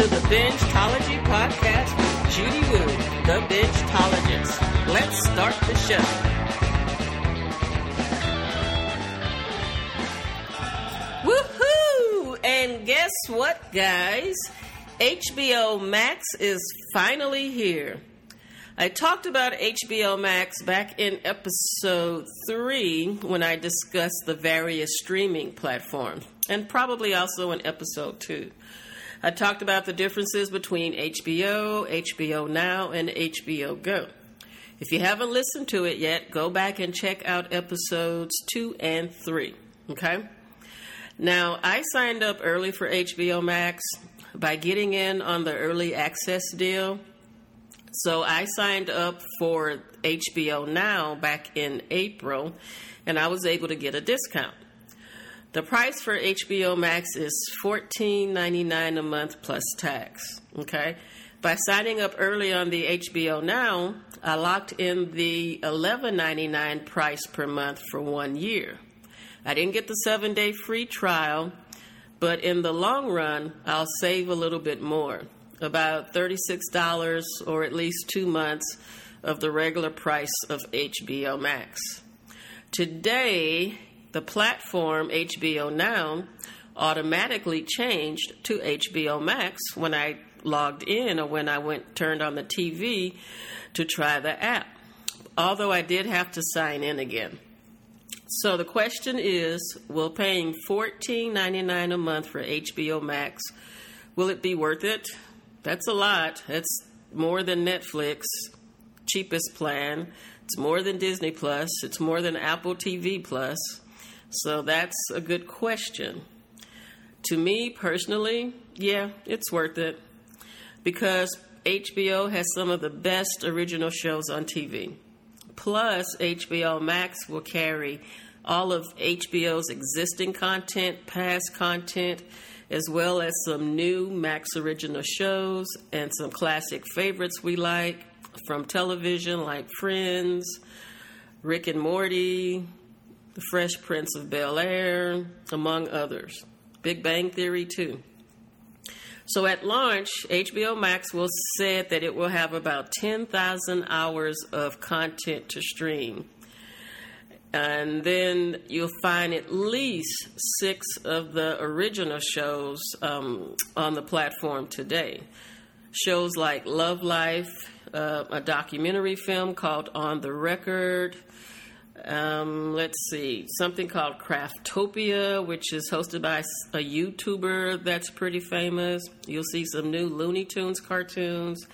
to the Bingetology podcast with Judy Wood, the Bingetologist. Let's start the show. Woohoo! And guess what, guys? HBO Max is finally here. I talked about HBO Max back in episode 3 when I discussed the various streaming platforms, and probably also in episode 2. I talked about the differences between HBO, HBO Now, and HBO Go. If you haven't listened to it yet, go back and check out episodes 2 and 3. Okay? Now, I signed up early for HBO Max by getting in on the early access deal so I signed up for HBO Now back in April, and I was able to get a discount. The price for HBO Max is $14.99 a month plus tax. Okay. By signing up early on the HBO Now, I locked in the $11.99 price per month for one year. I didn't get the seven day free trial, but in the long run, I'll save a little bit more about $36 or at least two months of the regular price of HBO Max. Today, the platform HBO Now automatically changed to HBO Max when I logged in or when I went turned on the TV to try the app. Although I did have to sign in again. So the question is, will paying $14.99 a month for HBO Max will it be worth it? That's a lot. That's more than Netflix cheapest plan. It's more than Disney Plus. It's more than Apple TV Plus. So that's a good question. To me personally, yeah, it's worth it because HBO has some of the best original shows on TV. Plus, HBO Max will carry all of HBO's existing content, past content, as well as some new Max original shows and some classic favorites we like from television, like Friends, Rick and Morty, The Fresh Prince of Bel Air, among others. Big Bang Theory, too. So at launch, HBO Max will said that it will have about 10,000 hours of content to stream and then you'll find at least six of the original shows um, on the platform today. Shows like Love Life, uh, a documentary film called On the Record. Um, let's see, something called Craftopia, which is hosted by a YouTuber that's pretty famous. You'll see some new Looney Tunes cartoons,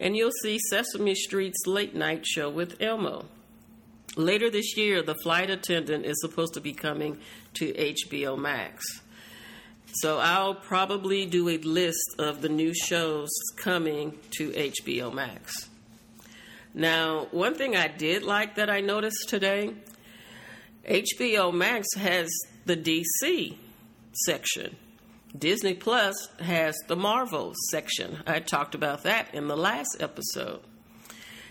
and you'll see Sesame Street's late night show with Elmo. Later this year, The Flight Attendant is supposed to be coming to HBO Max. So I'll probably do a list of the new shows coming to HBO Max. Now, one thing I did like that I noticed today HBO Max has the DC section. Disney Plus has the Marvel section. I talked about that in the last episode.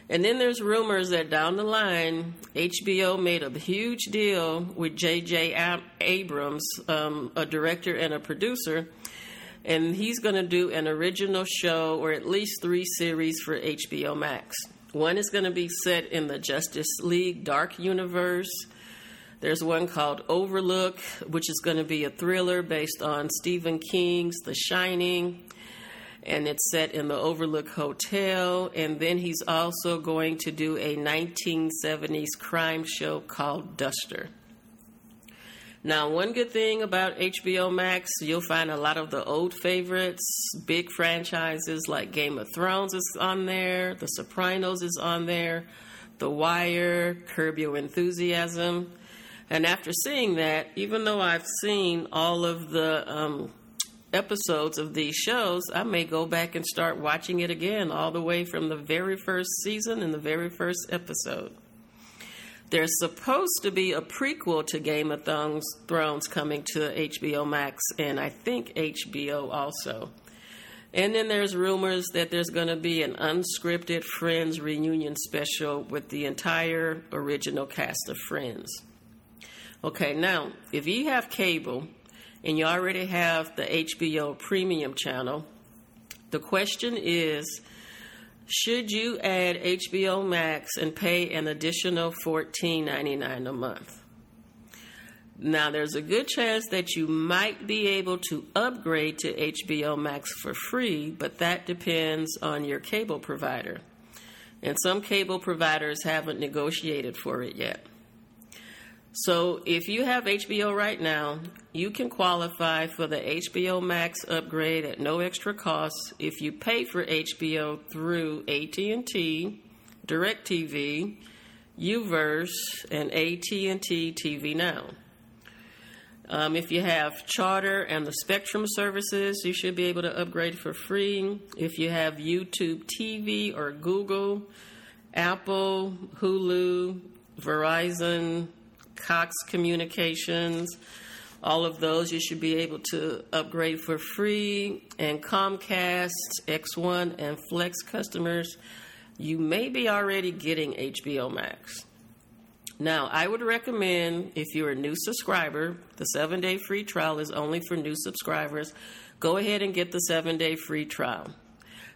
And then there's rumors that down the line, HBO made a huge deal with J.J. Abrams, um, a director and a producer, and he's going to do an original show or at least three series for HBO Max. One is going to be set in the Justice League Dark Universe. There's one called Overlook, which is going to be a thriller based on Stephen King's The Shining and it's set in the Overlook Hotel. And then he's also going to do a 1970s crime show called Duster. Now, one good thing about HBO Max, you'll find a lot of the old favorites, big franchises like Game of Thrones is on there, The Sopranos is on there, The Wire, Curb Your Enthusiasm. And after seeing that, even though I've seen all of the um, episodes of these shows, I may go back and start watching it again, all the way from the very first season and the very first episode. There's supposed to be a prequel to Game of Thrones coming to HBO Max and I think HBO also. And then there's rumors that there's going to be an unscripted Friends reunion special with the entire original cast of Friends. Okay, now, if you have cable, and you already have the HBO Premium channel, The question is should you add HBO Max and pay an additional $14.99 a month? Now, there's a good chance that you might be able to upgrade to HBO Max for free, but that depends on your cable provider. And some cable providers haven't negotiated for it yet. So, if you have HBO right now, you can qualify for the HBO Max upgrade at no extra cost if you pay for HBO through AT&T, DirecTV, UVerse, and AT&T TV Now. Um, if you have Charter and the Spectrum services, you should be able to upgrade for free. If you have YouTube TV or Google, Apple, Hulu, Verizon, Cox Communications, all of those you should be able to upgrade for free. And Comcast, X1, and Flex customers, you may be already getting HBO Max. Now, I would recommend if you're a new subscriber, the seven day free trial is only for new subscribers. Go ahead and get the seven day free trial.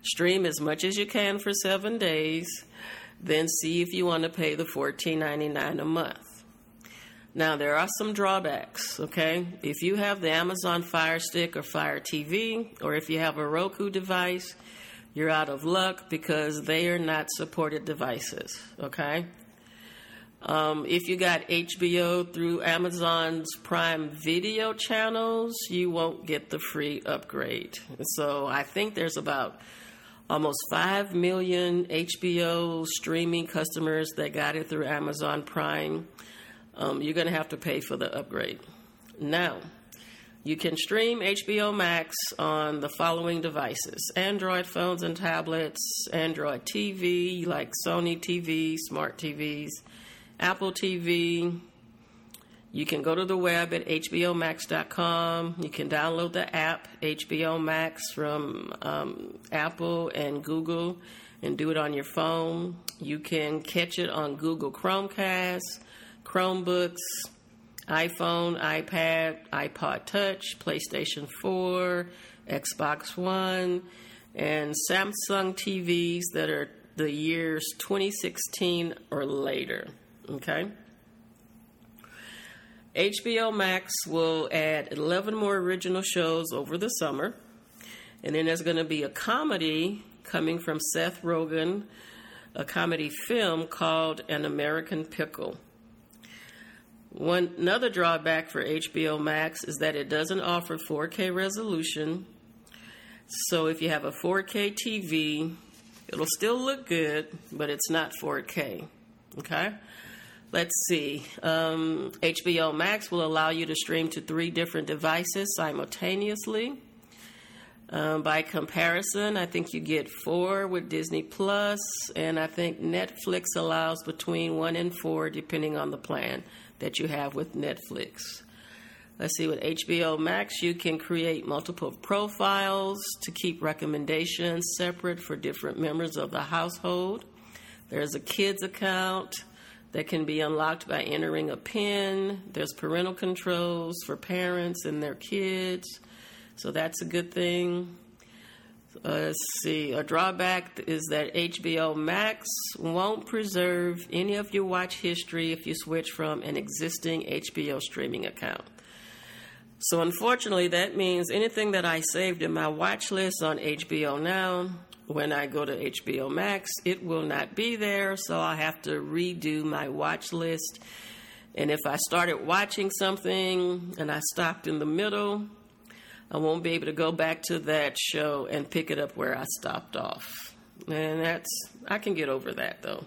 Stream as much as you can for seven days, then see if you want to pay the $14.99 a month. Now, there are some drawbacks, okay? If you have the Amazon Fire Stick or Fire TV, or if you have a Roku device, you're out of luck because they are not supported devices, okay? Um, if you got HBO through Amazon's Prime Video channels, you won't get the free upgrade. So I think there's about almost 5 million HBO streaming customers that got it through Amazon Prime. Um, you're going to have to pay for the upgrade. Now, you can stream HBO Max on the following devices Android phones and tablets, Android TV like Sony TV, smart TVs Apple TV. You can go to the web at HBOMax.com. You can download the app HBO Max from um, Apple and Google and do it on your phone. You can catch it on Google Chromecast, Chromebooks, iPhone, iPad, iPod Touch, PlayStation 4, Xbox One, and Samsung TVs that are the years 2016 or later. Okay. HBO Max will add 11 more original shows over the summer. And then there's going to be a comedy coming from Seth Rogen, a comedy film called An American Pickle. One another drawback for HBO Max is that it doesn't offer 4K resolution. So if you have a 4K TV, it'll still look good, but it's not 4K. Okay? Let's see. Um, HBO Max will allow you to stream to three different devices simultaneously. Um, by comparison, I think you get four with Disney Plus, and I think Netflix allows between one and four, depending on the plan that you have with Netflix. Let's see, with HBO Max, you can create multiple profiles to keep recommendations separate for different members of the household. There's a kids account that can be unlocked by entering a PIN. There's parental controls for parents and their kids, so that's a good thing. Uh, let's see. A drawback is that HBO Max won't preserve any of your watch history if you switch from an existing HBO streaming account. So, unfortunately, that means anything that I saved in my watch list on HBO Now when I go to HBO Max, it will not be there, so I have to redo my watch list. And if I started watching something and I stopped in the middle, I won't be able to go back to that show and pick it up where I stopped off. And that's, I can get over that though.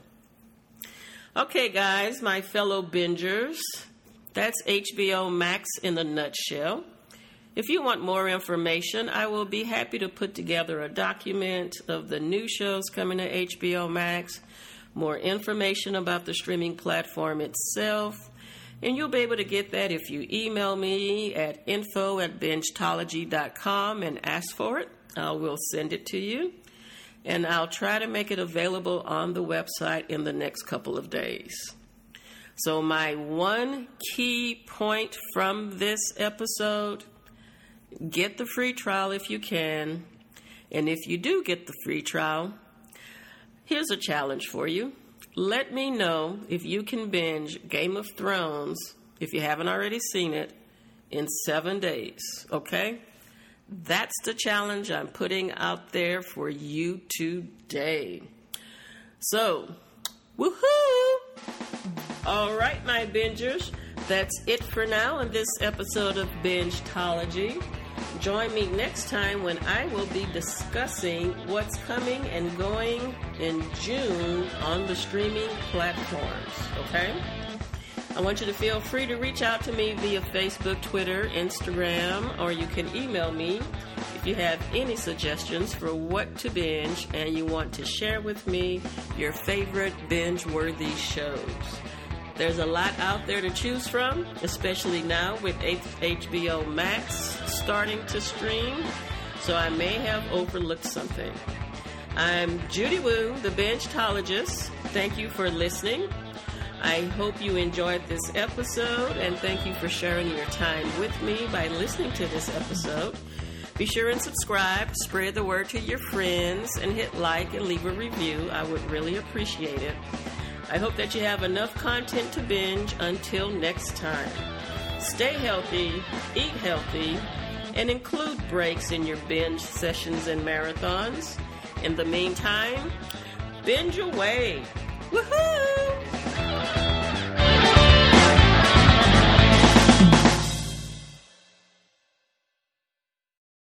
Okay, guys, my fellow bingers, that's HBO Max in a nutshell. If you want more information, I will be happy to put together a document of the new shows coming to HBO Max, more information about the streaming platform itself, and you'll be able to get that if you email me at info at bingetology.com and ask for it. Uh, I will send it to you, and I'll try to make it available on the website in the next couple of days. So, my one key point from this episode Get the free trial if you can. And if you do get the free trial, here's a challenge for you. Let me know if you can binge Game of Thrones, if you haven't already seen it, in seven days, okay? That's the challenge I'm putting out there for you today. So, woohoo! All right, my bingers, that's it for now in this episode of Bingetology. Join me next time when I will be discussing what's coming and going in June on the streaming platforms, okay? I want you to feel free to reach out to me via Facebook, Twitter, Instagram, or you can email me if you have any suggestions for what to binge and you want to share with me your favorite binge worthy shows. There's a lot out there to choose from, especially now with HBO Max starting to stream, so I may have overlooked something. I'm Judy Wu, the Bingetologist. Thank you for listening. I hope you enjoyed this episode and thank you for sharing your time with me by listening to this episode. Be sure and subscribe, spread the word to your friends, and hit like and leave a review. I would really appreciate it. I hope that you have enough content to binge until next time. Stay healthy, eat healthy, and include breaks in your binge sessions and marathons. In the meantime, binge away. Woohoo!